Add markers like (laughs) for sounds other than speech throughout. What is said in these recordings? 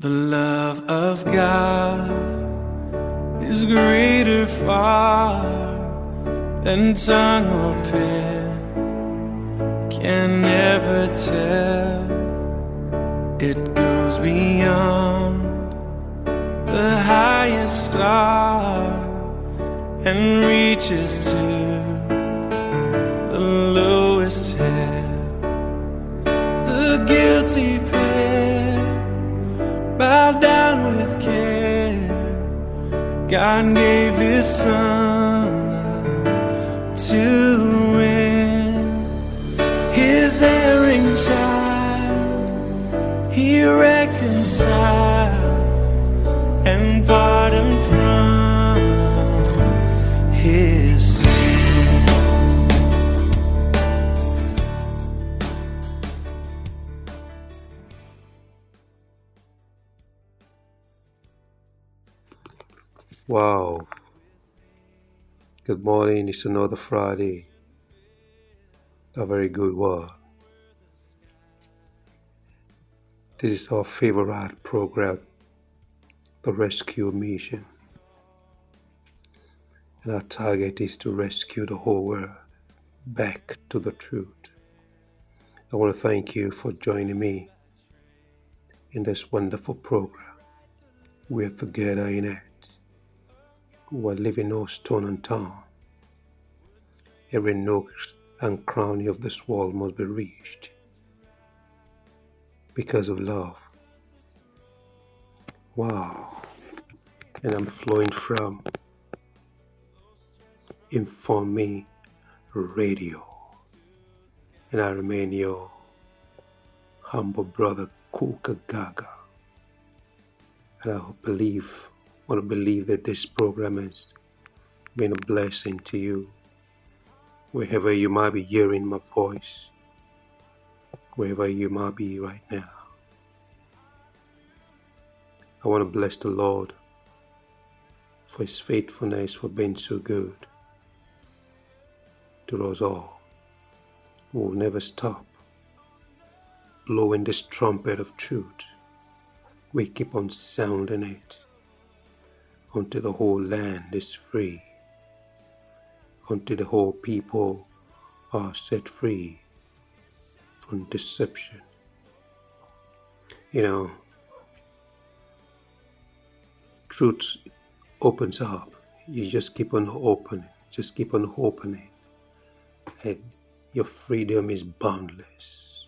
The love of God is greater far than tongue or pen can ever tell. It goes beyond the highest star and reaches to the lowest hell. The guilty God gave His Son to win His erring child. He reconciled Wow. Good morning. It's another Friday. A very good one. This is our favorite program, the Rescue Mission. And our target is to rescue the whole world back to the truth. I want to thank you for joining me in this wonderful program. We're together in it who are living no stone unturned. Every nook and cranny of this world must be reached because of love. Wow. And I'm flowing from Inform Me Radio. And I remain your humble brother Kuka Gaga. And I believe want to believe that this program has been a blessing to you. Wherever you might be hearing my voice, wherever you might be right now. I want to bless the Lord for His faithfulness, for being so good to us all. We will never stop blowing this trumpet of truth. We keep on sounding it until the whole land is free, until the whole people are set free from deception. You know, truth opens up. You just keep on opening, just keep on opening, and your freedom is boundless.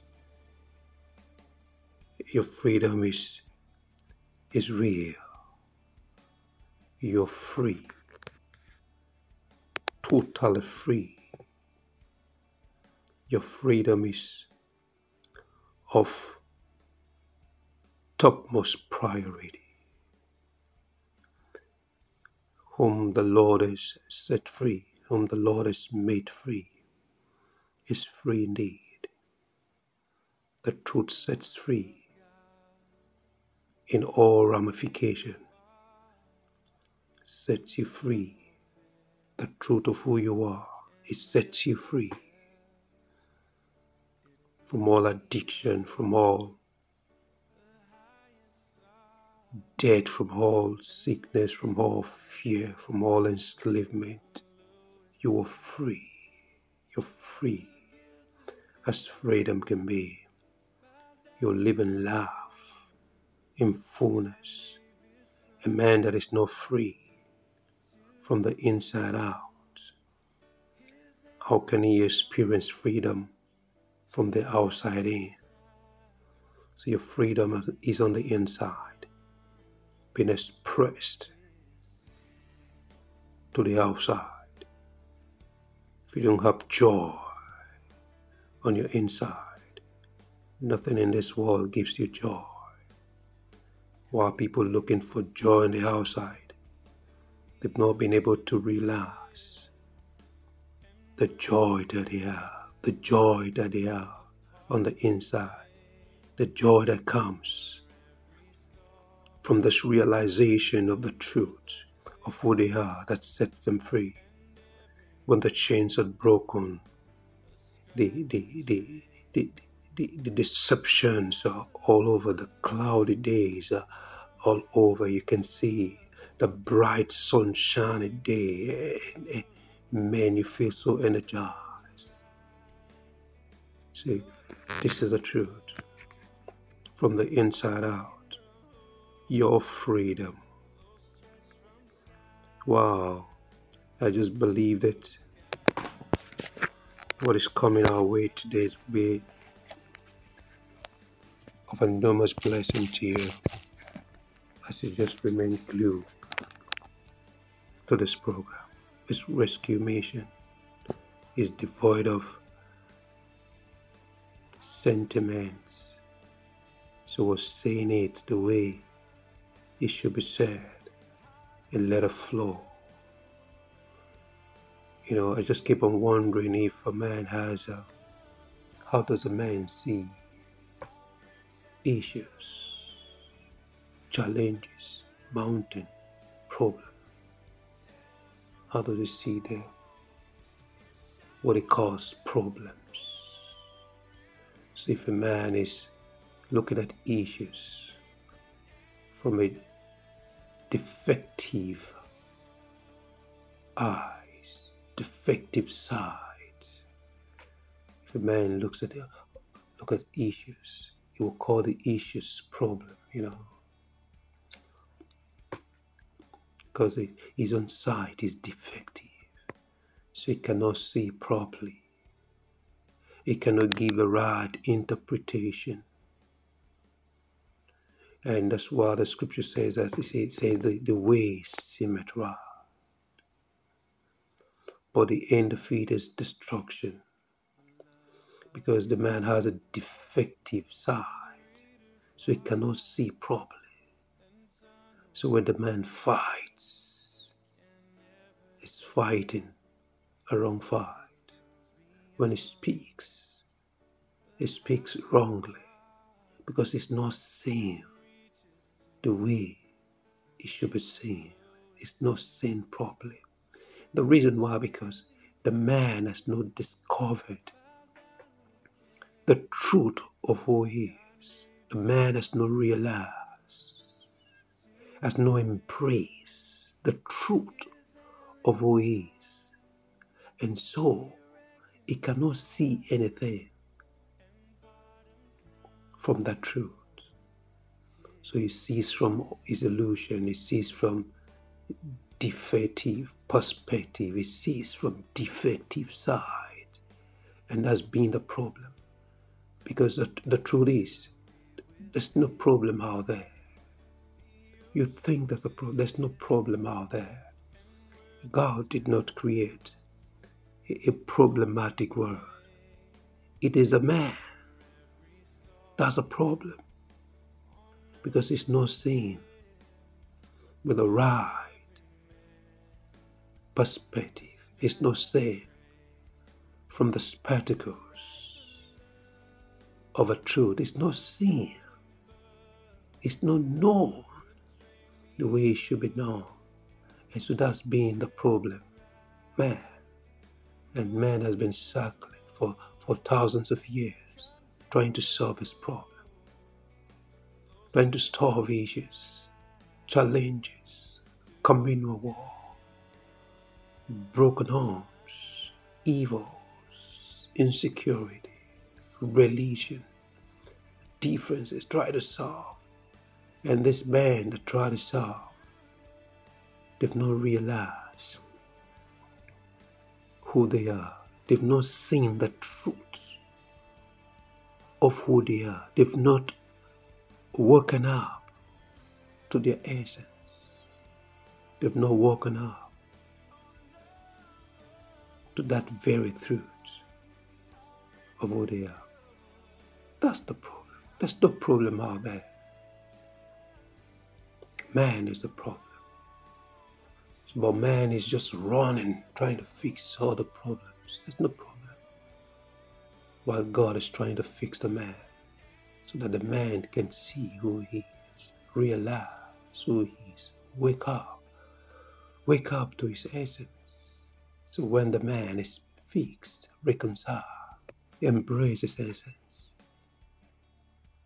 Your freedom is is real you're free, totally free. Your freedom is of topmost priority. Whom the Lord has set free, whom the Lord has made free, is free indeed. The truth sets free in all ramifications sets you free. The truth of who you are, it sets you free from all addiction, from all death, from all sickness, from all fear, from all enslavement. You are free. You're free as freedom can be. You live in love, in fullness. A man that is not free from the inside out. How can he experience freedom from the outside in? So your freedom is on the inside, being expressed to the outside. If you don't have joy on your inside, nothing in this world gives you joy. While people looking for joy on the outside, they've not been able to realize the joy that they have, the joy that they have on the inside, the joy that comes from this realization of the truth of who they are that sets them free. When the chains are broken, the, the, the, the, the, the deceptions are all over the cloudy days, are all over. You can see the bright sunshiny day. Man, you feel so energized. See, this is the truth. From the inside out, your freedom. Wow, I just believe that what is coming our way today is be of enormous blessing to you as you just remain glued to this program. This rescue mission is devoid of sentiments. So we're saying it the way it should be said and let it flow. You know, I just keep on wondering if a man has a, how does a man see issues, challenges, mountain, problem? How do you see them? What it calls problems. So if a man is looking at issues from a defective eyes, defective sides, if a man looks at the look at issues, he will call the issues problem, you know. Because his own sight is defective, so he cannot see properly it cannot give a right interpretation. And that's why the scripture says that it says the, the way seemeth right. But the end of it is destruction. Because the man has a defective sight. So he cannot see properly. So when the man fights, he's fighting a wrong fight when he speaks, he speaks wrongly because he's not saying the way it should be seen. It's not seen properly. The reason why, because the man has not discovered the truth of who he is. The man has not realized, has no embrace the truth of who he is. And so he cannot see anything from that truth. So he sees from his illusion, he sees from defective perspective, he sees from defective side. And that's been the problem. Because the, the truth is, there's no problem out there. You think there's a problem, there's no problem out there. God did not create a problematic world. It is a man that's a problem because it's not seen with the right perspective. It's not seen from the spectacles of a truth. It's not seen. It's not known the way it should be known. And so that's been the problem. Man and man has been circling for, for thousands of years trying to solve his problem, trying to solve issues, challenges, communal war, broken homes, evils, insecurity, religion, differences, try to solve. And this man that tried to solve, they've not realized who they are. They've not seen the truth of who they are. They've not woken up to their essence. They've not woken up to that very truth of who they are. That's the problem. That's the problem out there. Man is the problem. But man is just running, trying to fix all the problems. There's no problem. While God is trying to fix the man so that the man can see who he is, realize who he is, wake up, wake up to his essence. So when the man is fixed, reconciled, embraces his essence,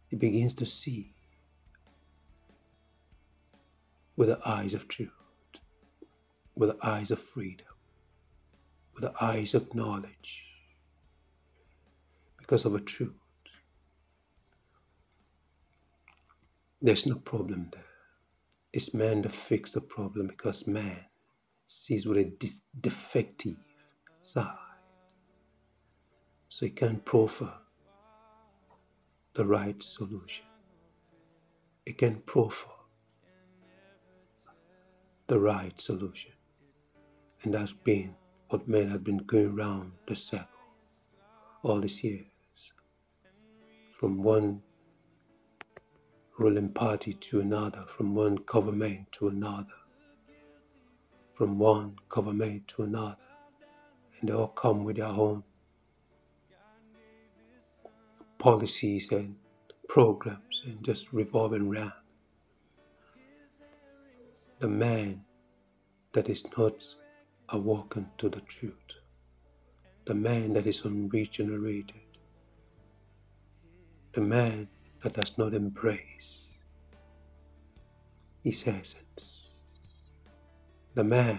he begins to see with the eyes of truth, with the eyes of freedom, with the eyes of knowledge, because of a truth. There's no problem there. It's man that fix the problem because man sees with a defective side. So he can't proffer the right solution. He can proffer the right solution. And that's been what men have been going round the circle all these years. From one ruling party to another, from one government to another, from one government to another. And they all come with their own policies and programs and just revolving around. The man that is not awoken to the truth, the man that is unregenerated, the man that does not embrace his essence, the man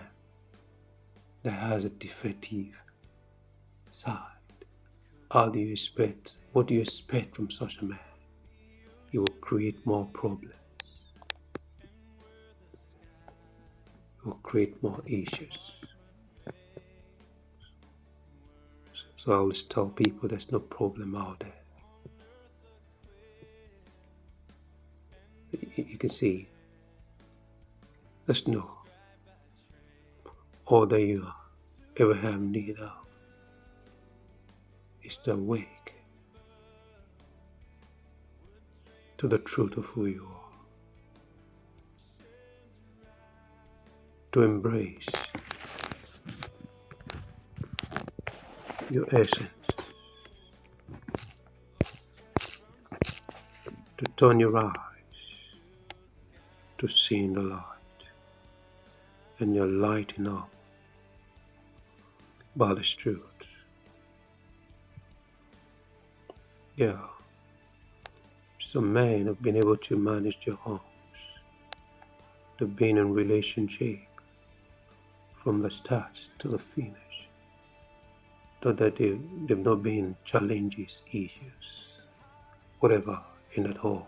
that has a defective side. How do you expect? What do you expect from such a man? He will create more problems. Will create more issues. So I always tell people there's no problem out there. You, can see, there's no all that you ever have need of is to awake to the truth of who you are, to embrace your essence, to turn your eyes to see in the light, and you're lighting up by this truth. Yeah. Some men have been able to manage their homes. They've been in relationship from the start to the finish. Though that there, they've not been challenges, issues, whatever in that home.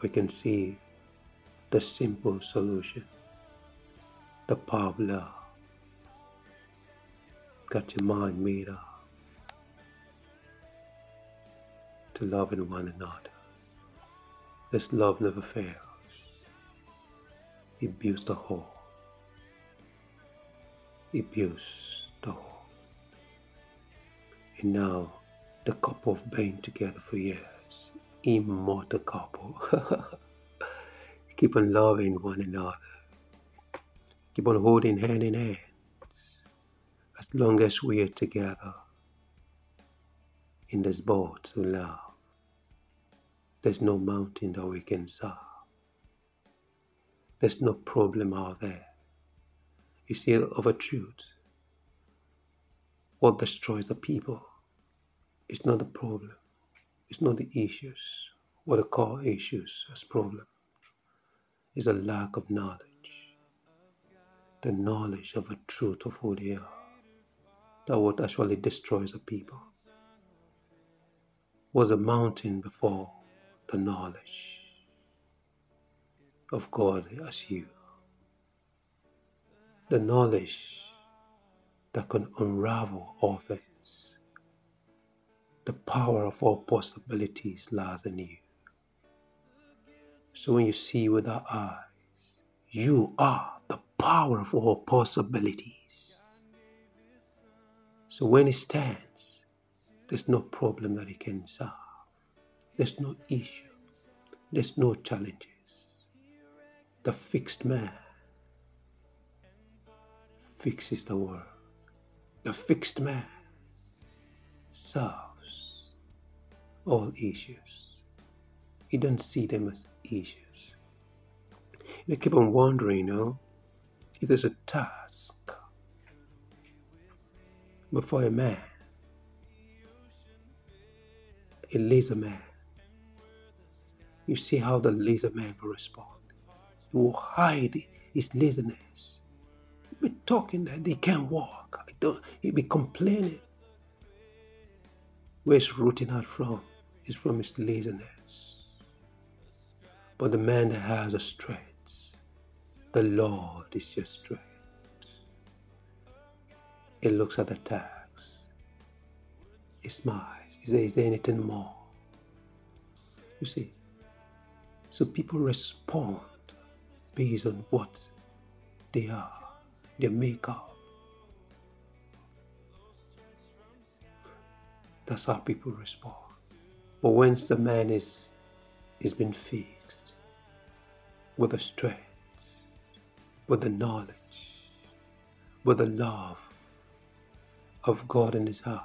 We can see the simple solution, the power of love. Got your mind made up to loving one another. This love never fails. It builds the whole. Builds the whole. And now the couple have been together for years. Immortal couple. (laughs) Keep on loving one another. Keep on holding hand in hand. As long as we are together in this boat of love, there's no mountain that we can solve. There's no problem out there. You see, of a truth, what destroys the people is not the problem, it's not the issues, what the core issues as problem is a lack of knowledge. The knowledge of a truth of who they are. That what actually destroys the people. Was a mountain before the knowledge of God as you. The knowledge that can unravel all things. The power of all possibilities lies in you. So when you see with our eyes, you are the power of all possibilities. So when it stands, there's no problem that it can solve. There's no issue. There's no challenges. The fixed man fixes the world. The fixed man solves all issues. He doesn't see them as issues. I keep on wondering, you know, if there's a task before a man, a laser man, You see how the lazy man will respond. He will hide his laziness. Talking that they can't walk. I don't, he'll be complaining. Where it's rooting out from is from his laziness. But the man that has a strength, the Lord is your strength. He looks at the tax. He smiles. He says, Is there anything more? You see, so people respond based on what they are, their makeup. That's how people respond. But once the man is is been fixed with the strength, with the knowledge, with the love of God in his heart,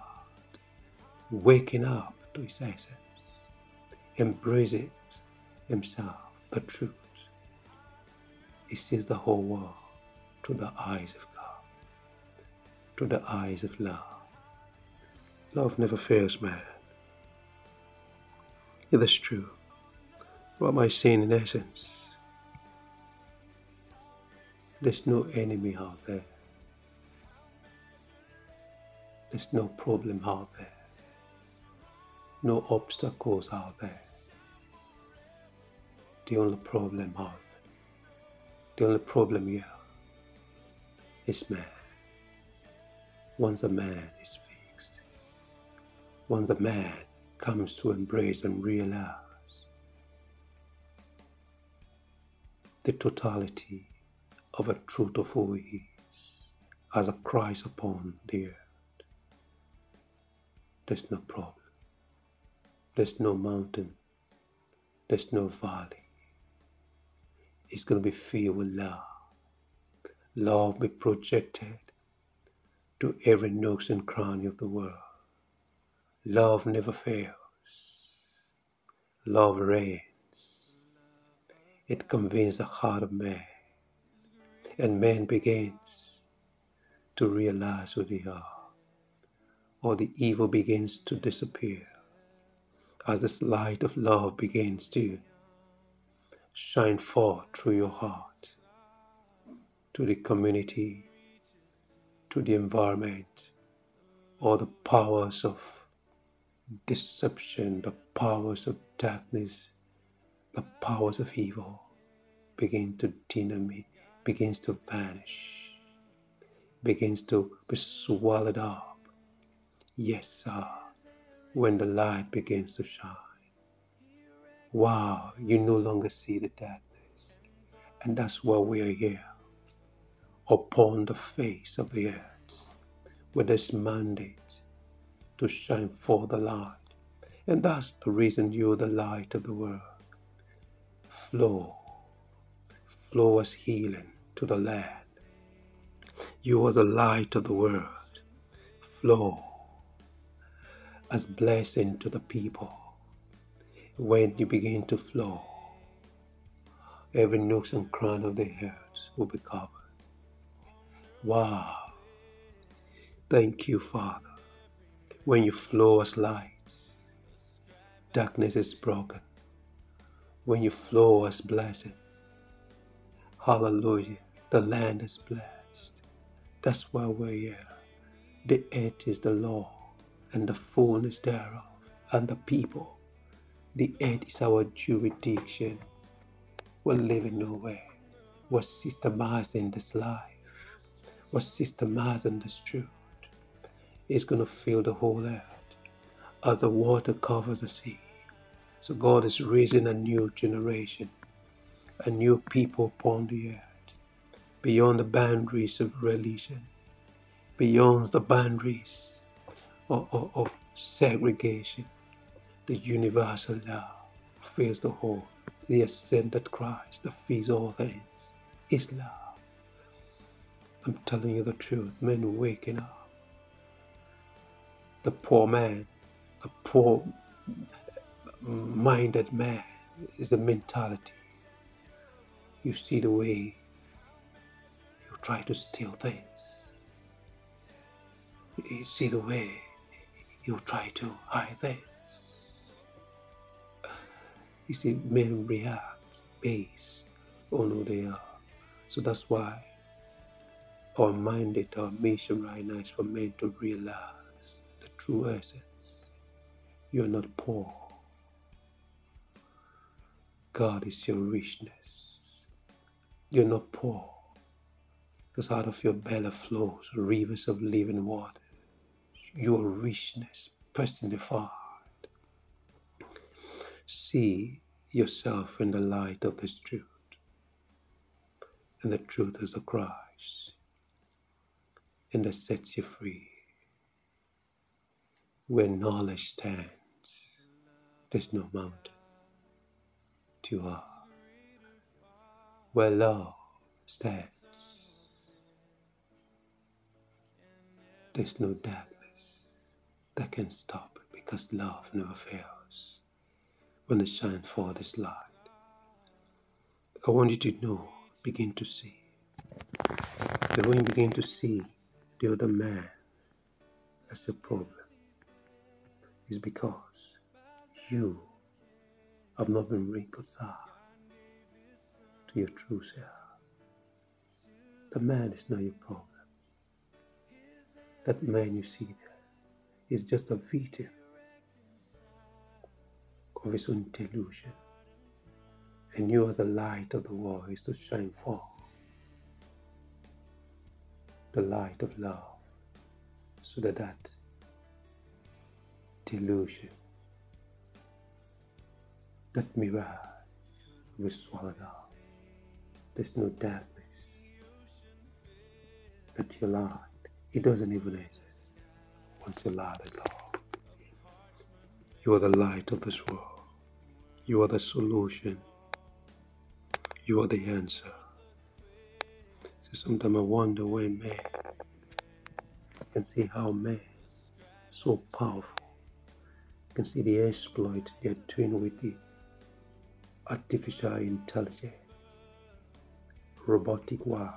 waking up to his essence, embracing himself, the truth. He sees the whole world through the eyes of God, to the eyes of love. Love never fails, man. It is true. What am I saying in essence? There's no enemy out there. There's no problem out there. No obstacles out there. The only problem out there. the only problem here is man. Once a man is fixed, once the man comes to embrace and realize the totality of a truth of who he is as a Christ upon the earth, there's no problem. There's no mountain. There's no valley. It's going to be filled with love. Love be projected to every nook and cranny of the world. Love never fails. Love reigns. It convenes the heart of man. And man begins to realize who they are. or the evil begins to disappear as this light of love begins to shine forth through your heart to the community, to the environment, all the powers of deception, the powers of darkness, the powers of evil begin to dynamite, begins to vanish, begins to be swallowed up. Yes, sir, when the light begins to shine. Wow, you no longer see the darkness. And that's why we are here upon the face of the earth with this mandate to shine forth the light. And that's the reason you're the light of the world. Flow, flow as healing to the land. You are the light of the world. Flow as blessing to the people when you begin to flow, every nook and cranny of the earth will be covered. Wow. Thank you, Father. When you flow as light, darkness is broken. When you flow as blessing, hallelujah, the land is blessed. That's why we're here. The earth is the law, and the fullness thereof, and the people the earth is our jurisdiction. We're living nowhere. We're systemizing this life. We're systemizing this truth. It's going to fill the whole earth as the water covers the sea. So God is raising a new generation, a new people upon the earth, beyond the boundaries of religion, beyond the boundaries of, of, of segregation the universal love fills the whole. The ascended Christ that feeds all things is love. I'm telling you the truth. Men waking up. The poor man, the poor minded man is the mentality. You see the way you try to steal things. You see the way you try to hide things. You see, men react based on who they are. So that's why our mandate, our mission right now is for men to realize the true essence. You're not poor. God is your richness. You're not poor. Because out of your belly flows rivers of living water. Your richness personified. See yourself in the light of this truth. And the truth is of Christ. And that sets you free. Where knowledge stands, there's no mountain too high. Where love stands, there's no darkness that can stop because love never fails. When it shines forth its light, I want you to know, begin to see. That when you begin to see the other man as a problem, is because you have not been reconciled to your true self. The man is not your problem. That man you see there is just a victim of his own delusion. And you, as the light of the world, is to shine forth the light of love so that that delusion, that mirage will be swallowed up. There's no darkness. That your light, it doesn't even exist once your light is off. You are the light of this world. You are the solution. You are the answer. So sometimes I wonder why man can see how man so powerful can see the exploit they're doing with the artificial intelligence, robotic wires,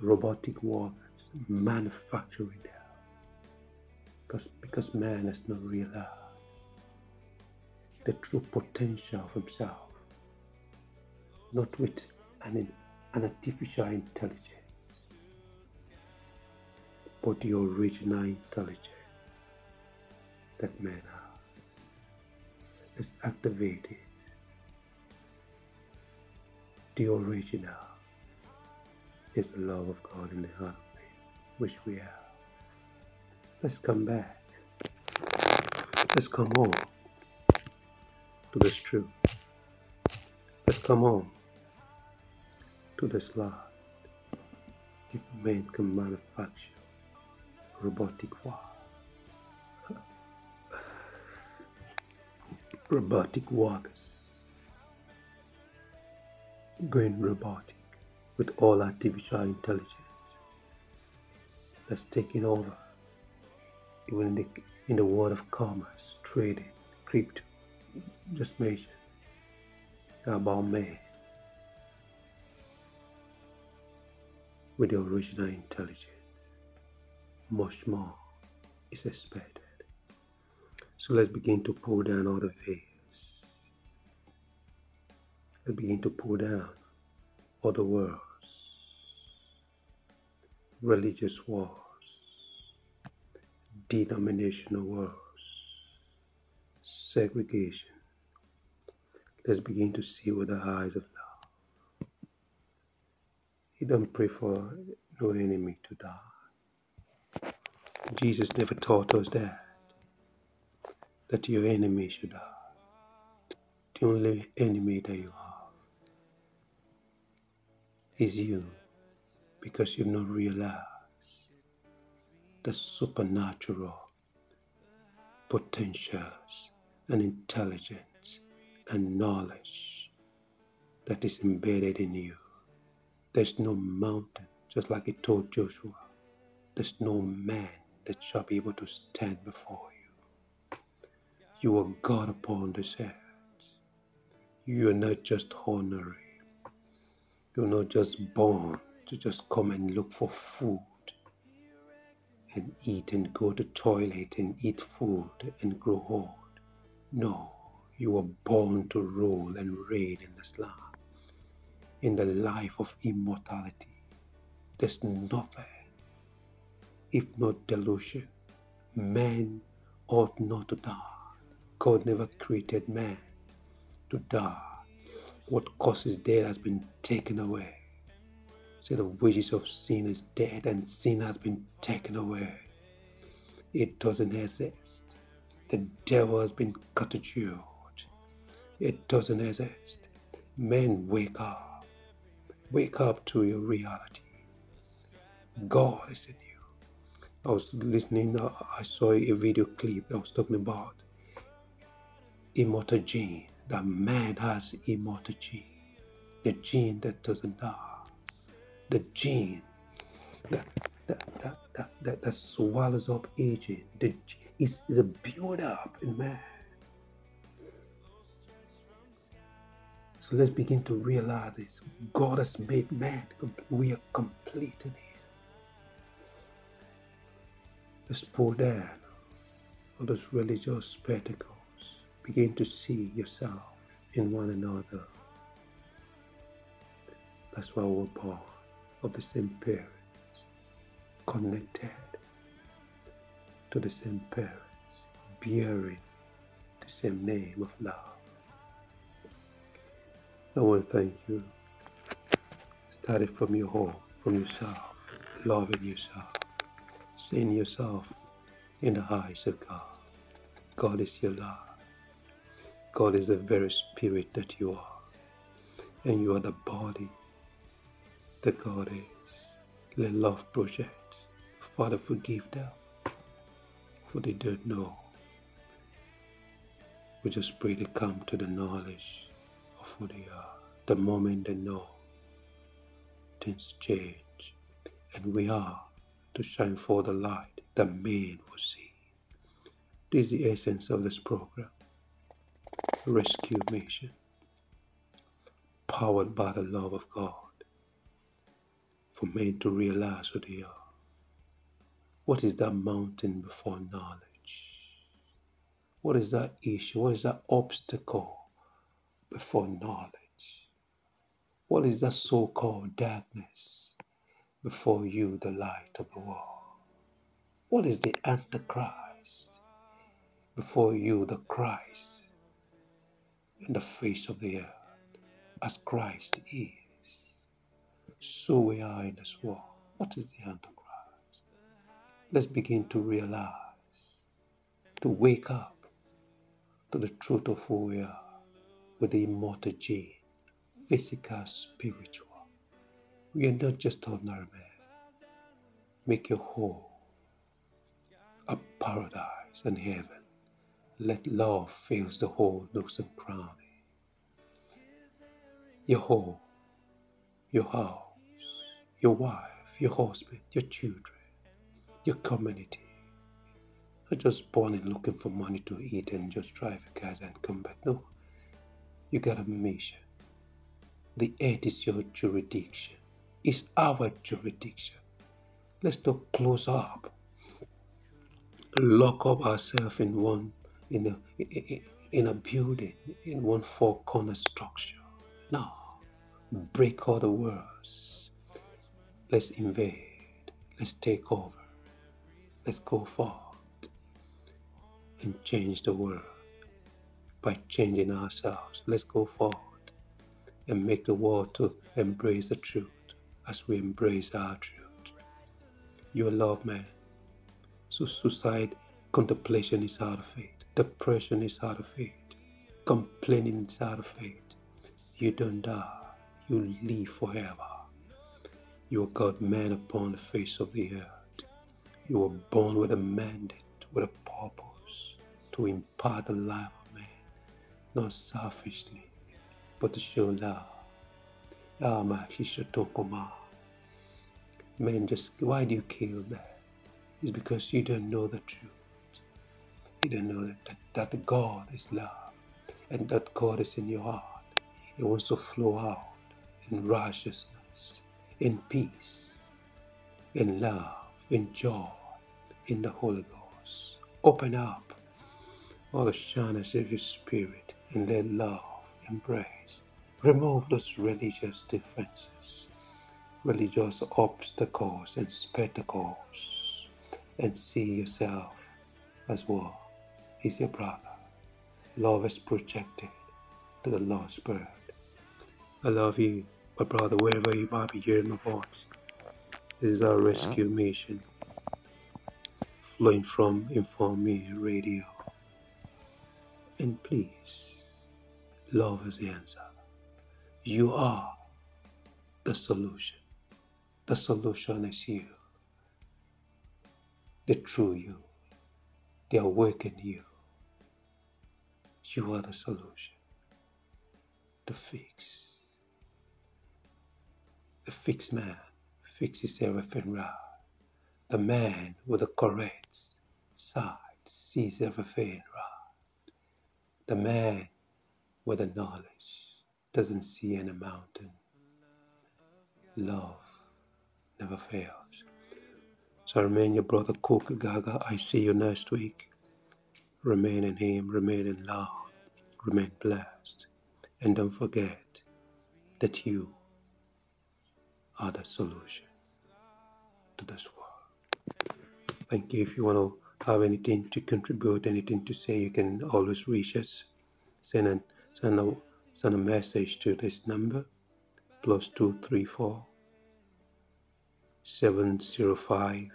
robotic workers, manufacturing them. Because, because man has not realized the true potential of himself, not with an, an artificial intelligence, but the original intelligence that man has is activated. The original is the love of God in the heart of man, which we have. Let's come back. Let's come home to this truth. Let's come home to this light. If man can manufacture robotic war, (laughs) robotic workers going robotic with all artificial intelligence that's taking over even in the, in the world of commerce, trading, crypto, just mention about man with the original intelligence. Much more is expected. So let's begin to pull down all the veils. Let's begin to pull down all the wars, religious wars, denominational wars, segregation. Let's begin to see with the eyes of. He don't pray for no enemy to die. Jesus never taught us that, that your enemy should die. The only enemy that you have is you because you've not realized the supernatural potentials and intelligence and knowledge that is embedded in you. There's no mountain, just like he told Joshua, there's no man that shall be able to stand before you. You are God upon this earth. You are not just honorary. You're not just born to just come and look for food and eat and go to toilet and eat food and grow old. No, You were born to rule and reign in this land, in the life of immortality. There's nothing, if not delusion. Man ought not to die. God never created man to die. What causes death has been taken away. So the wages of sin is dead and sin has been taken away. It doesn't exist. The devil has been cut short. It doesn't exist. Men, wake up. Wake up to your reality. God is in you. I was listening, uh, I saw a video clip that was talking about immortal gene. That man has immortal gene. The gene that doesn't die. The gene that that that that, that, swallows up aging. The is, is a build up in man. Let's begin to realize this. God has made man. We are complete in Him. Let's pull down all those religious spectacles. Begin to see yourself in one another. That's why we're born of the same parents, connected to the same parents, bearing the same name of love. I want to thank you. Start it from your home, from yourself, loving yourself, seeing yourself in the eyes of God. God is your love. God is the very spirit that you are. And you are the body that God is. Let love project. Father, forgive them, for they don't know. We just pray to come to the knowledge of who they are. The moment they know, things change. And we are to shine for the light that men will see. This is the essence of this program rescue mission, powered by the love of God, for men to realize who they are. What is that mountain before knowledge? What is that issue? What is that obstacle before knowledge? What is that so called darkness before you, the light of the world? What is the Antichrist before you, the Christ? in the face of the earth as Christ is. So we are in this world. What is the Antichrist? Let's begin to realize, to wake up to the truth of who we are with the immortal gene, physical, spiritual. We are not just ordinary men. Make your home a paradise and heaven let love fill the whole nooks and cranny. Your home, your house, your wife, your husband, your children, your community. Not just born and looking for money to eat and just drive a car and come back. No, you got a mission. The earth is your jurisdiction. It's our jurisdiction. Let's not close up, lock up ourselves in one in a, in a building, in one four corner structure. Now, break all the walls. Let's invade. Let's take over. Let's go forward and change the world by changing ourselves. Let's go forward and make the world to embrace the truth as we embrace our truth. You're love man. So suicide contemplation is out of faith. Depression is out of faith. Complaining is out of faith. You don't die. You live forever. You are God man upon the face of the earth. You were born with a mandate, with a purpose to impart the life not selfishly, but to show love. Ah, Man, just why do you kill that? It's because you don't know the truth. You don't know that, that, God is love and that God is in your heart. It wants to flow out in righteousness, in peace, in love, in joy, in the Holy Ghost. Open up all the shyness of your spirit and let love embrace. Remove those religious differences, religious obstacles and spectacles, and see yourself as one. He's your brother. Love is projected to the lost bird. I love you, my brother, wherever you might be hearing my voice. This is our rescue mm-hmm. mission flowing from Inform Me Radio. And please, love is the answer. You are the solution. The solution is you. The true you. The awakened you. You are the solution. The fix. The fixed man fixes everything right. The man with the correct side sees everything right. The man with the knowledge doesn't see any mountain. Love never fails. So remain your brother Cook Gaga. I see you next week. Remain in Him, remain in love, remain blessed. And don't forget that you are the solution to this world. Thank you. If you want to have anything to contribute, anything to say, you can always reach us. Send a, send a, send a message to this number plus 234 705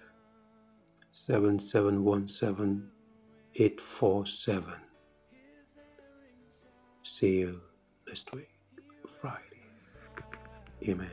7717 847. See you next week, Friday. Amen.